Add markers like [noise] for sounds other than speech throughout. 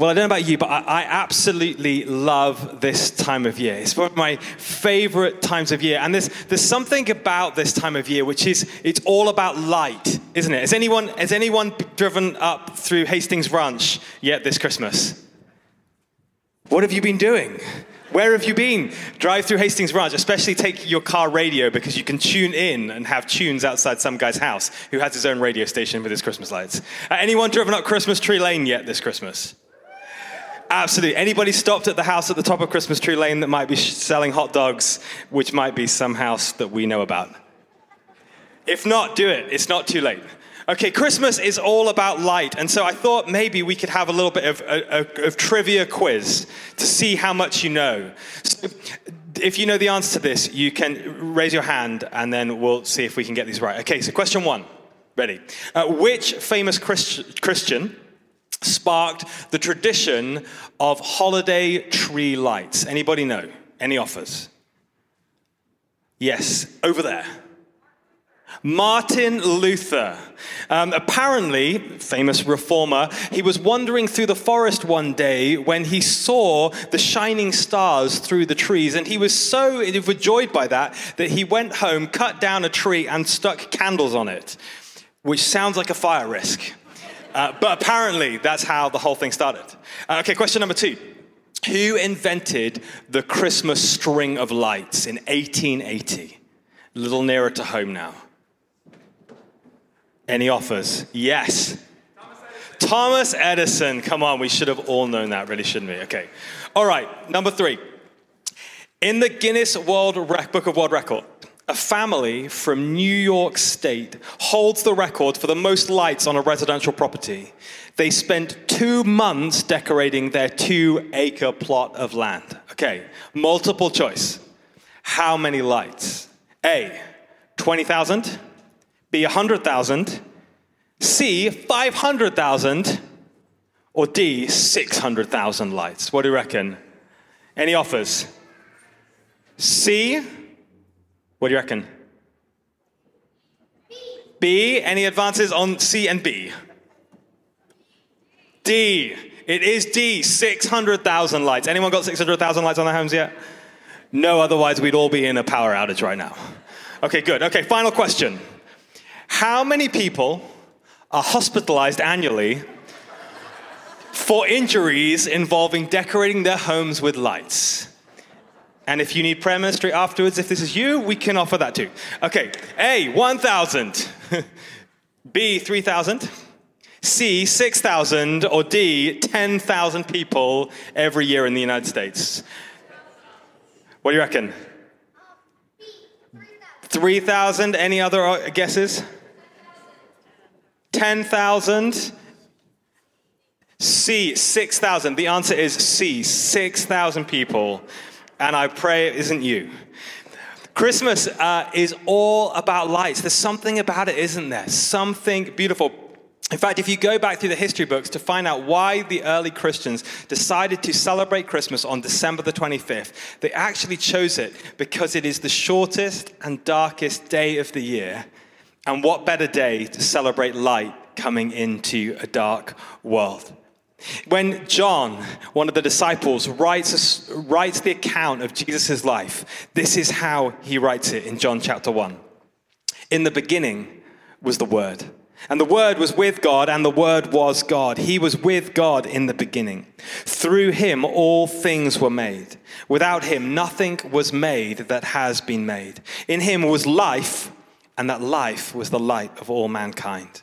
Well, I don't know about you, but I, absolutely love this time of year. It's one of my favorite times of year. And there's, there's something about this time of year which is, it's all about light, isn't it? Has anyone, has anyone driven up through Hastings Ranch yet this Christmas? What have you been doing? Where have you been? Drive through Hastings Ranch, especially take your car radio because you can tune in and have tunes outside some guy's house who has his own radio station with his Christmas lights. Uh, anyone driven up Christmas Tree Lane yet this Christmas? Absolutely. Anybody stopped at the house at the top of Christmas Tree Lane that might be selling hot dogs, which might be some house that we know about? If not, do it. It's not too late. Okay, Christmas is all about light, and so I thought maybe we could have a little bit of a, a, a trivia quiz to see how much you know. So if you know the answer to this, you can raise your hand, and then we'll see if we can get these right. Okay, so question one. Ready? Uh, which famous Christ- Christian sparked the tradition of holiday tree lights. Anybody know? Any offers? Yes, over there. Martin Luther. Um, apparently, famous reformer, he was wandering through the forest one day when he saw the shining stars through the trees, and he was so overjoyed by that that he went home, cut down a tree, and stuck candles on it, which sounds like a fire risk. Uh, but apparently, that's how the whole thing started. Uh, okay, question number two. Who invented the Christmas string of lights in 1880? A little nearer to home now. Any offers? Yes. Thomas Edison. Come on, we should have all known that, really, shouldn't we? Okay. All right, number three. In the Guinness World Book of World Record, a family from New York State holds the record for the most lights on a residential property. They spent two months decorating their two acre plot of land. Okay, multiple choice. How many lights? A, 20,000. B, 100,000. C, 500,000. Or D, 600,000 lights. What do you reckon? Any offers? C, what do you reckon? B. B. Any advances on C and B? D. It is D. 600,000 lights. Anyone got 600,000 lights on their homes yet? No, otherwise we'd all be in a power outage right now. Okay, good. Okay, final question. How many people are hospitalized annually for injuries involving decorating their homes with lights? And if you need prayer ministry afterwards, if this is you, we can offer that too. Okay, A, 1,000. [laughs] B, 3,000. C, 6,000. Or D, 10,000 people every year in the United States. What do you reckon? 3,000. Any other guesses? 10,000. C, 6,000. The answer is C, 6,000 people and I pray it isn't you. Christmas uh, is all about lights. There's something about it, isn't there? Something beautiful. In fact, if you go back through the history books to find out why the early Christians decided to celebrate Christmas on December the 25th, they actually chose it because it is the shortest and darkest day of the year. And what better day to celebrate light coming into a dark world? When John, one of the disciples, writes, writes the account of Jesus' life, this is how he writes it in John chapter 1. In the beginning was the Word. And the Word was with God, and the Word was God. He was with God in the beginning. Through him, all things were made. Without him, nothing was made that has been made. In him was life, and that life was the light of all mankind.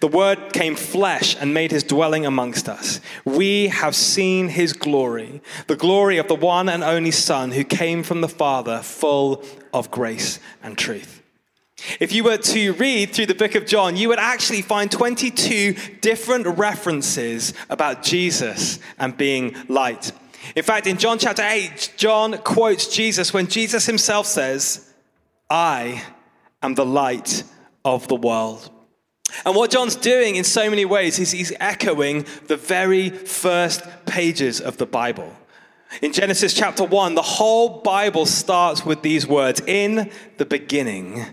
The Word came flesh and made his dwelling amongst us. We have seen his glory, the glory of the one and only Son who came from the Father, full of grace and truth. If you were to read through the book of John, you would actually find 22 different references about Jesus and being light. In fact, in John chapter 8, John quotes Jesus when Jesus himself says, I am the light of the world. And what John's doing in so many ways is he's echoing the very first pages of the Bible. In Genesis chapter 1, the whole Bible starts with these words In the beginning,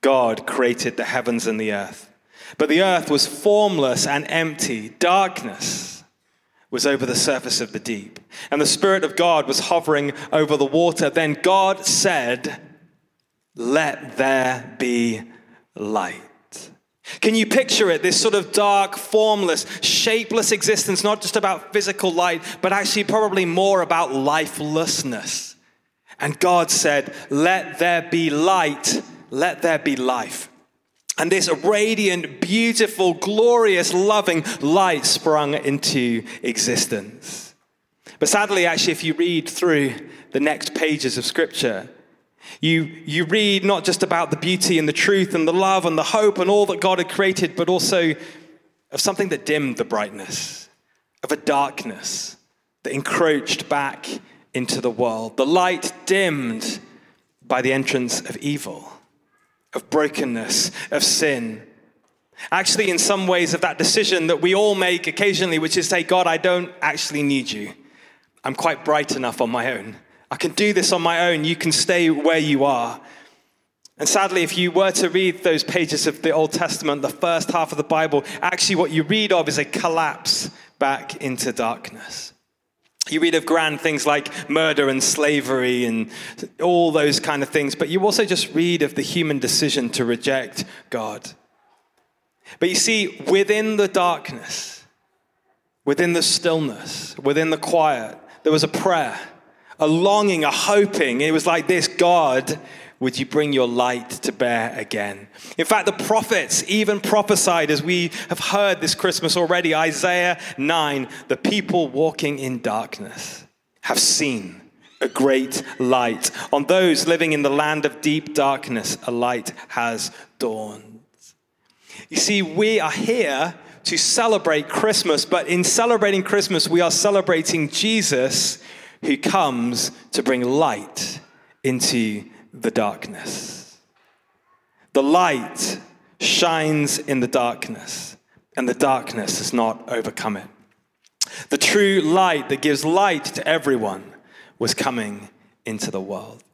God created the heavens and the earth. But the earth was formless and empty. Darkness was over the surface of the deep. And the Spirit of God was hovering over the water. Then God said, Let there be light. Can you picture it? This sort of dark, formless, shapeless existence, not just about physical light, but actually probably more about lifelessness. And God said, Let there be light, let there be life. And this radiant, beautiful, glorious, loving light sprung into existence. But sadly, actually, if you read through the next pages of Scripture, you, you read not just about the beauty and the truth and the love and the hope and all that God had created, but also of something that dimmed the brightness, of a darkness that encroached back into the world. The light dimmed by the entrance of evil, of brokenness, of sin. Actually, in some ways, of that decision that we all make occasionally, which is say, God, I don't actually need you. I'm quite bright enough on my own. I can do this on my own. You can stay where you are. And sadly, if you were to read those pages of the Old Testament, the first half of the Bible, actually what you read of is a collapse back into darkness. You read of grand things like murder and slavery and all those kind of things, but you also just read of the human decision to reject God. But you see, within the darkness, within the stillness, within the quiet, there was a prayer a longing, a hoping. It was like this God, would you bring your light to bear again? In fact, the prophets even prophesied, as we have heard this Christmas already, Isaiah 9, the people walking in darkness have seen a great light. On those living in the land of deep darkness, a light has dawned. You see, we are here to celebrate Christmas, but in celebrating Christmas, we are celebrating Jesus who comes to bring light into the darkness. The light shines in the darkness, and the darkness has not overcome it. The true light that gives light to everyone was coming into the world.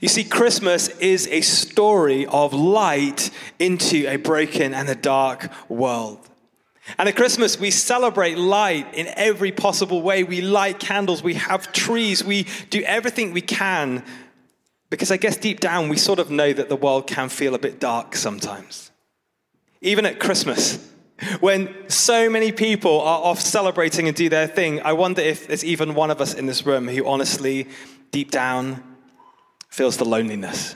You see, Christmas is a story of light into a broken and a dark world. And at Christmas, we celebrate light in every possible way. We light candles, we have trees, we do everything we can because I guess deep down we sort of know that the world can feel a bit dark sometimes. Even at Christmas, [laughs] when so many people are off celebrating and do their thing, I wonder if there's even one of us in this room who honestly, deep down, feels the loneliness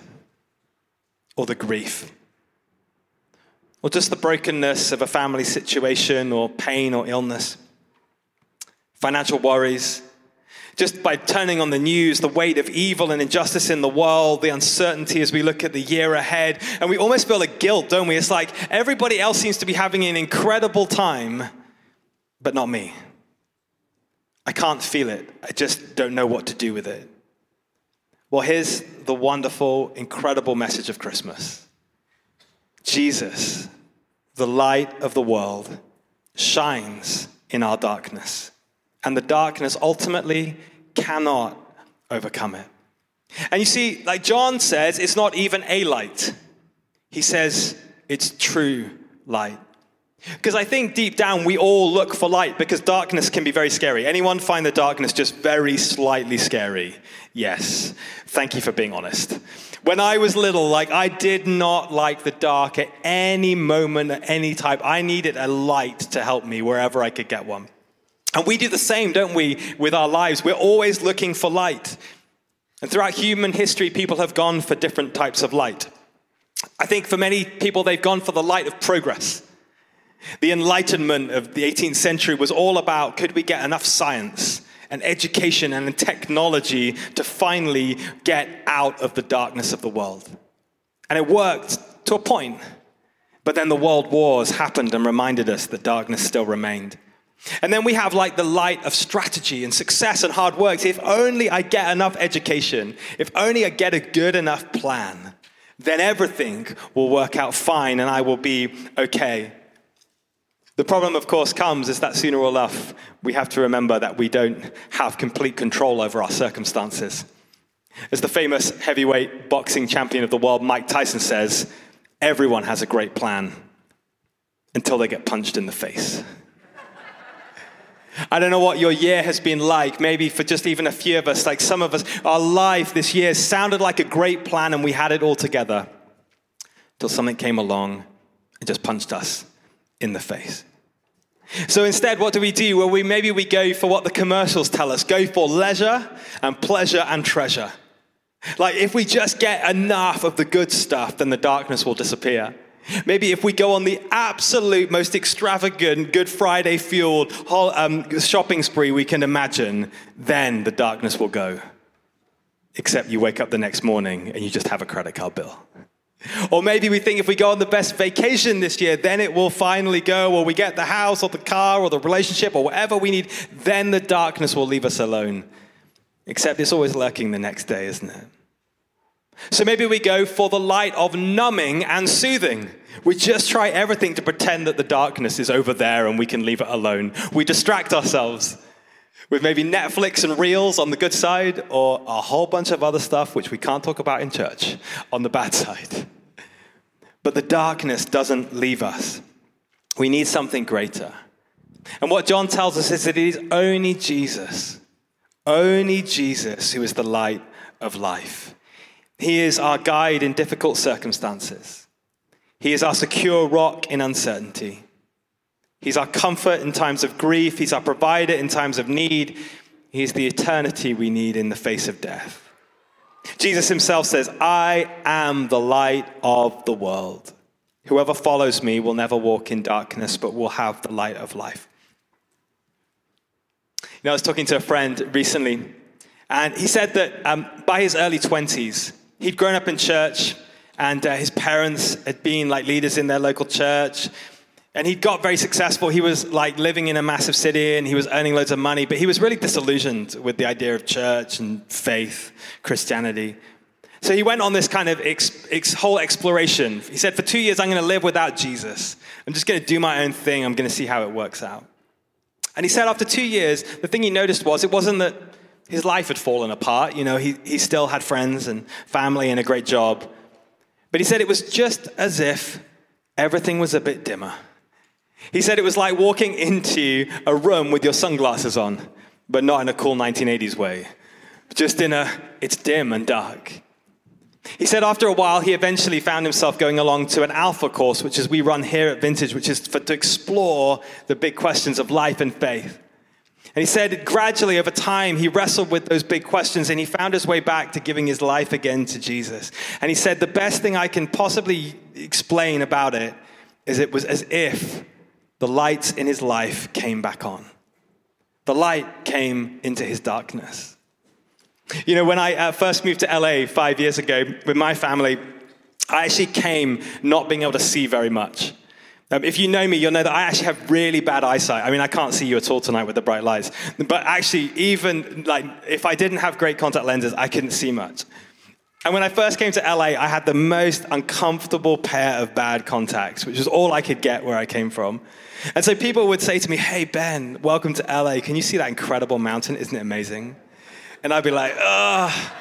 or the grief or just the brokenness of a family situation, or pain or illness, financial worries. Just by turning on the news, the weight of evil and injustice in the world, the uncertainty as we look at the year ahead, and we almost feel a guilt, don't we? It's like everybody else seems to be having an incredible time, but not me. I can't feel it. I just don't know what to do with it. Well, here's the wonderful, incredible message of Christmas Jesus the light of the world, shines in our darkness. And the darkness ultimately cannot overcome it. And you see, like John says, it's not even a light. He says it's true light. Because I think deep down we all look for light because darkness can be very scary. Anyone find the darkness just very slightly scary? Yes. Thank you for being honest. When I was little, like I did not like the dark at any moment, at any type. I needed a light to help me wherever I could get one. And we do the same, don't we, with our lives? We're always looking for light. And throughout human history, people have gone for different types of light. I think for many people, they've gone for the light of progress. The Enlightenment of the 18th century was all about could we get enough science and education and technology to finally get out of the darkness of the world? And it worked to a point. But then the world wars happened and reminded us that darkness still remained. And then we have like the light of strategy and success and hard work. If only I get enough education, if only I get a good enough plan, then everything will work out fine and I will be okay. The problem, of course, comes is that sooner or later we have to remember that we don't have complete control over our circumstances. As the famous heavyweight boxing champion of the world, Mike Tyson, says, everyone has a great plan until they get punched in the face. I don't know what your year has been like. Maybe for just even a few of us, like some of us, our life this year sounded like a great plan and we had it all together until something came along and just punched us in the face. So instead, what do we do? Well, we, maybe we go for what the commercials tell us go for leisure and pleasure and treasure. Like, if we just get enough of the good stuff, then the darkness will disappear. Maybe if we go on the absolute most extravagant Good Friday fueled um, shopping spree we can imagine, then the darkness will go. Except you wake up the next morning and you just have a credit card bill. Or maybe we think if we go on the best vacation this year, then it will finally go, or we get the house or the car or the relationship or whatever we need, then the darkness will leave us alone. Except it's always lurking the next day, isn't it? So maybe we go for the light of numbing and soothing. We just try everything to pretend that the darkness is over there and we can leave it alone. We distract ourselves with maybe Netflix and Reels on the good side, or a whole bunch of other stuff which we can't talk about in church on the bad [laughs] side. But the darkness doesn't leave us. We need something greater. And what John tells us is that it is only Jesus, only Jesus who is the light of life. He is our guide in difficult circumstances. He is our secure rock in uncertainty. He's our comfort in times of grief. He's our provider in times of need. He's the eternity we need in the face of death. Jesus himself says, I am the light of the world. Whoever follows me will never walk in darkness, but will have the light of life. You know, I was talking to a friend recently, and he said that um, by his early 20s, he'd grown up in church, and uh, his parents had been like leaders in their local church. And he got very successful. He was like living in a massive city and he was earning loads of money, but he was really disillusioned with the idea of church and faith, Christianity. So he went on this kind of ex, ex, whole exploration. He said, For two years, I'm going to live without Jesus. I'm just going to do my own thing. I'm going to see how it works out. And he said, after two years, the thing he noticed was it wasn't that his life had fallen apart. You know, he, he still had friends and family and a great job. But he said it was just as if everything was a bit dimmer. He said it was like walking into a room with your sunglasses on, but not in a cool 1980s way, just in a, it's dim and dark. He said after a while, he eventually found himself going along to an alpha course, which is we run here at Vintage, which is for, to explore the big questions of life and faith. And he said gradually over time, he wrestled with those big questions and he found his way back to giving his life again to Jesus. And he said, The best thing I can possibly explain about it is it was as if the lights in his life came back on. The light came into his darkness. You know, when I uh, first moved to LA five years ago with my family, I actually came not being able to see very much. Um, if you know me, you'll know that I actually have really bad eyesight. I mean, I can't see you at all tonight with the bright lights. But actually, even like if I didn't have great contact lenses, I couldn't see much. And when I first came to LA, I had the most uncomfortable pair of bad contacts, which was all I could get where I came from. And so people would say to me, Hey, Ben, welcome to LA. Can you see that incredible mountain? Isn't it amazing? And I'd be like, Oh,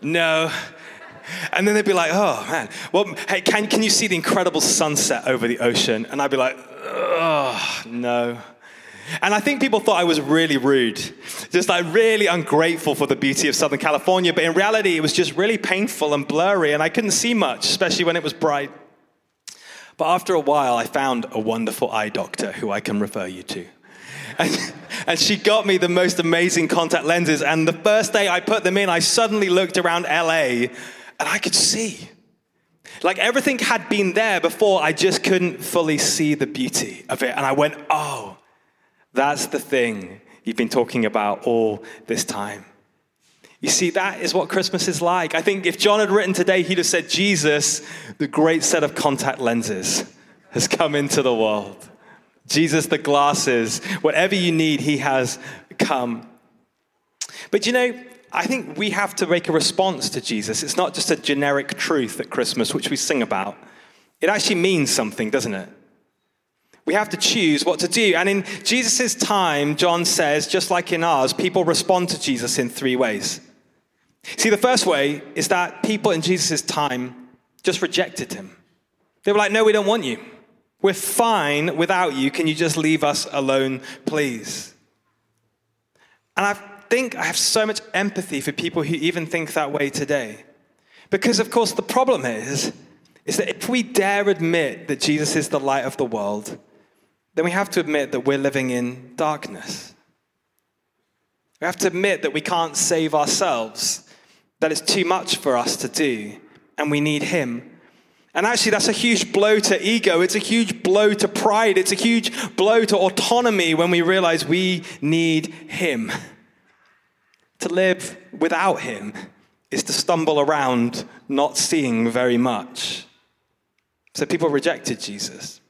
no. And then they'd be like, Oh, man. Well, hey, can, can you see the incredible sunset over the ocean? And I'd be like, Oh, no. And I think people thought I was really rude, just like really ungrateful for the beauty of Southern California. But in reality, it was just really painful and blurry, and I couldn't see much, especially when it was bright. But after a while, I found a wonderful eye doctor who I can refer you to. And, and, she got me the most amazing contact lenses. And the first day I put them in, I suddenly looked around LA and I could see. Like everything had been there before, I just couldn't fully see the beauty of it. And I went, oh, that's the thing you've been talking about all this time. You see, that is what Christmas is like. I think if John had written today, he'd have said, Jesus, the great set of contact lenses, has come into the world. Jesus, the glasses, whatever you need, he has come. But you know, I think we have to make a response to Jesus. It's not just a generic truth at Christmas, which we sing about. It actually means something, doesn't it? We have to choose what to do. And in Jesus' time, John says, just like in ours, people respond to Jesus in three ways. See, the first way is that people in Jesus' time just rejected him. They were like, no, we don't want you. We're fine without you. Can you just leave us alone, please? And I think I have so much empathy for people who even think that way today. Because, of course, the problem is, is that if we dare admit that Jesus is the light of the world, then we have to admit that we're living in darkness. We have to admit that we can't save ourselves, that it's too much for us to do, and we need Him. And actually, that's a huge blow to ego. It's a huge blow to pride. It's a huge blow to autonomy when we realize we need Him. To live without Him is to stumble around not seeing very much. So people rejected Jesus.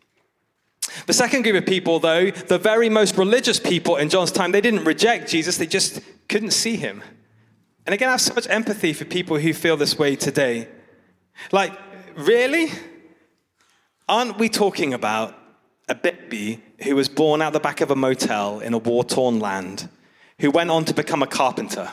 The second group of people, though, the very most religious people in John's time, they didn't reject Jesus, they just couldn't see him. And again, I have so much empathy for people who feel this way today. Like, really? Aren't we talking about a baby who was born out the back of a motel in a war torn land, who went on to become a carpenter?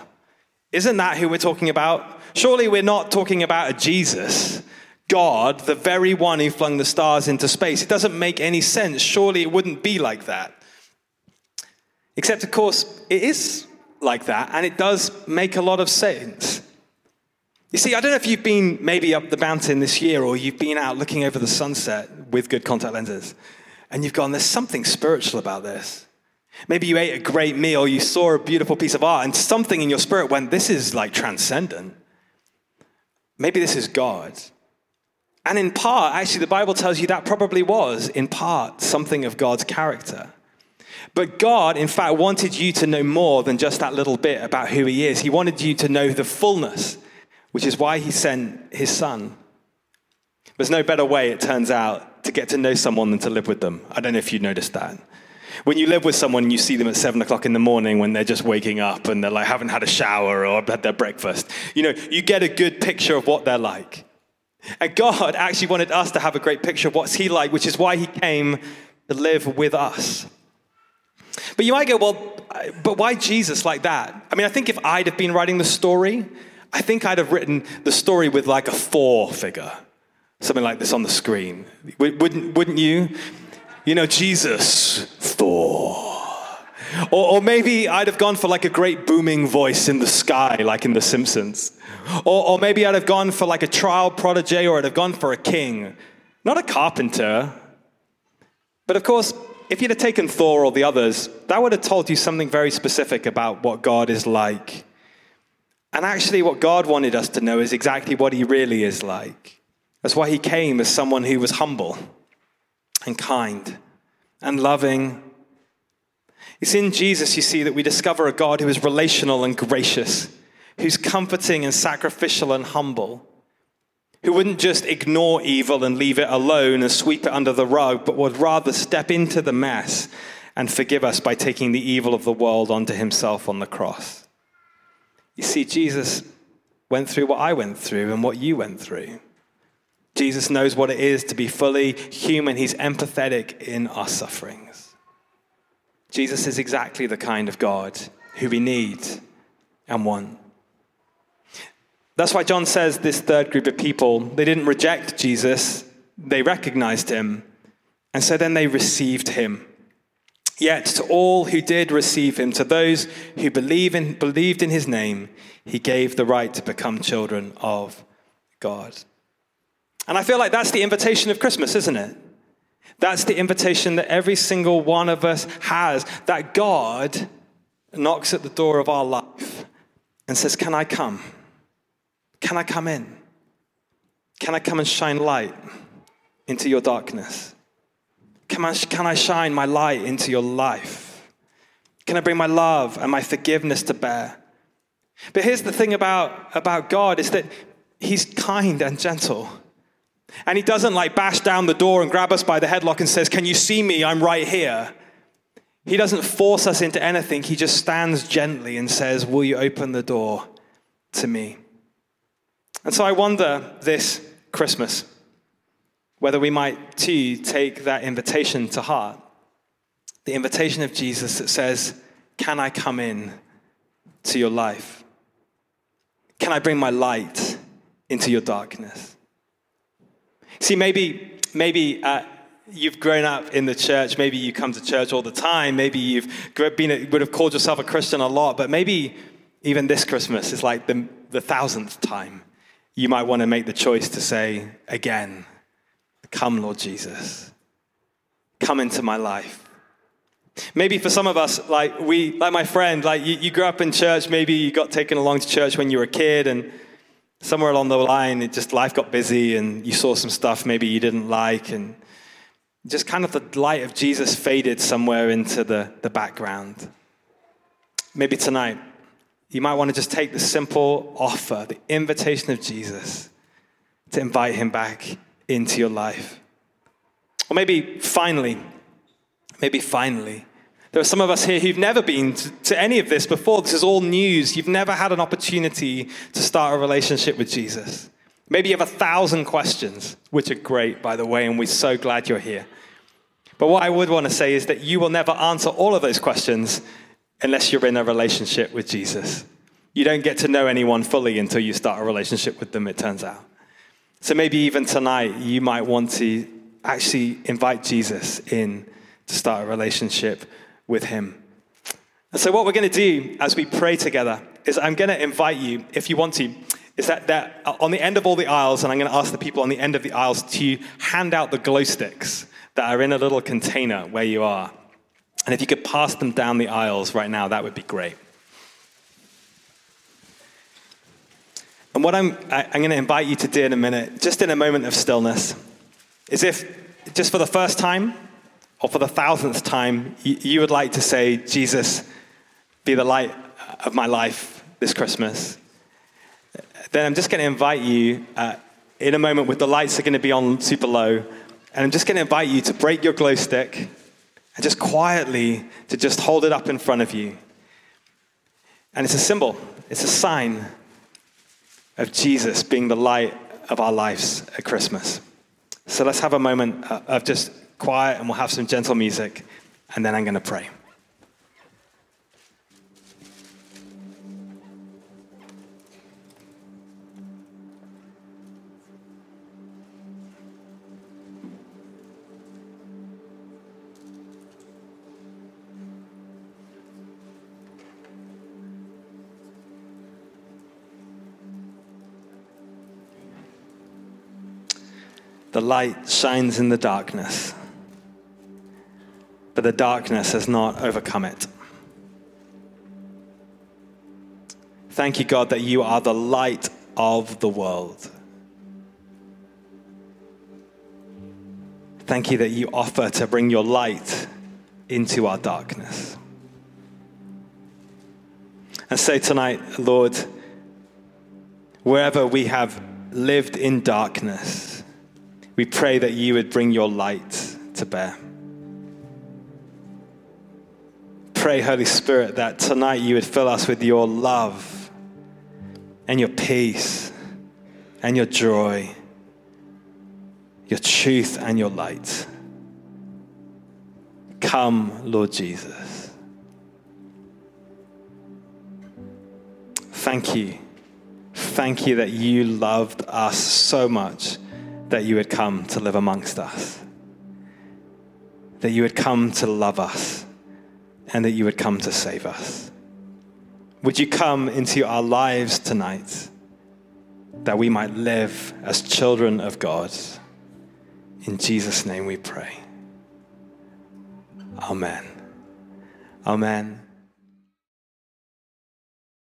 Isn't that who we're talking about? Surely we're not talking about a Jesus, God, the very one who flung the stars into space. It doesn't make any sense. Surely it wouldn't be like that. Except, of course, it is like that, and it does make a lot of sense. You see, I don't know if you've been maybe up the mountain this year or you've been out looking over the sunset with good contact lenses and you've gone, there's something spiritual about this. Maybe you ate a great meal, you saw a beautiful piece of art, and something in your spirit went, this is like transcendent. Maybe this is God. And in part, actually, the Bible tells you that probably was, in part, something of God's character. But God, in fact, wanted you to know more than just that little bit about who He is. He wanted you to know the fullness which is why he sent his son. There's no better way, it turns out, to get to know someone than to live with them. I don't know if you noticed that. When you live with someone and you see them at seven o'clock in the morning when they're just waking up and they're like haven't had a shower or had their breakfast, you know, you get a good picture of what they're like. And God actually wanted us to have a great picture of what's He like, which is why He came to live with us. But you might go, well, but why Jesus like that? I mean, I think if I'd have been writing the story, I think I'd have written the story with like a Thor figure, something like this on the screen. Wouldn't, wouldn't you? You know, Jesus, Thor. Or, or, maybe I'd have gone for like a great booming voice in the sky, like in The Simpsons. Or, or maybe I'd have gone for like a trial protege, or I'd have gone for a king, not a carpenter. But of course, if you'd have taken Thor or the others, that would have told you something very specific about what God is like. And actually, what God wanted us to know is exactly what He really is like. That's why He came as someone who was humble and kind and loving. It's in Jesus, you see, that we discover a God who is relational and gracious, who's comforting and sacrificial and humble, who wouldn't just ignore evil and leave it alone and sweep it under the rug, but would rather step into the mess and forgive us by taking the evil of the world onto Himself on the cross. You see, Jesus went through what I went through and what you went through. Jesus knows what it is to be fully human. He's empathetic in our sufferings. Jesus is exactly the kind of God who we need and want. That's why John says this third group of people, they didn't reject Jesus, they recognized him, and so then they received him. Yet to all who did receive him, to those who believe in, believed in his name, he gave the right to become children of God. And I feel like that's the invitation of Christmas, isn't it? That's the invitation that every single one of us has that God knocks at the door of our life and says, Can I come? Can I come in? Can I come and shine light into your darkness? Can I, can I shine my light into your life? Can I bring my love and my forgiveness to bear? But here's the thing about, about God is that He's kind and gentle. And He doesn't like bash down the door and grab us by the headlock and says, Can you see me? I'm right here. He doesn't force us into anything. He just stands gently and says, Will you open the door to me? And so I wonder this Christmas whether we might too take that invitation to heart the invitation of Jesus that says, Can I come in to your life? Can I bring my light into your darkness? See, maybe, maybe uh, you've grown up in the church. Maybe you come to church all the time. Maybe you've been, would have called yourself a Christian a lot. But maybe even this Christmas is like the, the thousandth time you might want to make the choice to say again, Come, Lord Jesus. Come into my life. Maybe for some of us, like we, like my friend, like you, you grew up in church, maybe you got taken along to church when you were a kid, and somewhere along the line, it just life got busy, and you saw some stuff maybe you didn't like, and just kind of the light of Jesus faded somewhere into the, the background. Maybe tonight, you might want to just take the simple offer, the invitation of Jesus to invite him back into your life. Or maybe finally, maybe finally, there are some of us here who've never been to, any of this before. This is all news. You've never had an opportunity to start a relationship with Jesus. Maybe you have a thousand questions, which are great, by the way, and we're so glad you're here. But what I would want to say is that you will never answer all of those questions unless you're in a relationship with Jesus. You don't get to know anyone fully until you start a relationship with them, it turns out. So maybe even tonight, you might want to actually invite Jesus in to start a relationship with him. And so, what we're going to do as we pray together is I'm going to invite you, if you want to, is that, that uh, on the end of all the aisles, and I'm going to ask the people on the end of the aisles to hand out the glow sticks that are in a little container where you are. And if you could pass them down the aisles right now, that would be great. And what I'm, I'm going to invite you to do in a minute, just in a moment of stillness, is if, just for the first time or for the thousandth time, you, would like to say, Jesus, be the light of my life this Christmas, then I'm just going to invite you uh, in a moment with the lights are going to be on super low. And I'm just going to invite you to break your glow stick and just quietly to just hold it up in front of you. And it's a symbol, it's a sign of Jesus being the light of our lives at Christmas. So let's have a moment uh, of just quiet and we'll have some gentle music, and then I'm going to pray. The light shines in the darkness, but the darkness has not overcome it. Thank you, God, that you are the light of the world. Thank you that you offer to bring your light into our darkness. And say tonight, Lord, wherever we have lived in darkness, we pray that you would bring your light to bear. Pray, Holy Spirit, that tonight you would fill us with your love and your peace and your joy, your truth and your light. Come, Lord Jesus. Thank you. Thank you that you loved us so much that you would come to live amongst us, that you would come to love us, and that you would come to save us. Would you come into our lives tonight that we might live as children of God? In Jesus' name we pray. Amen. Amen.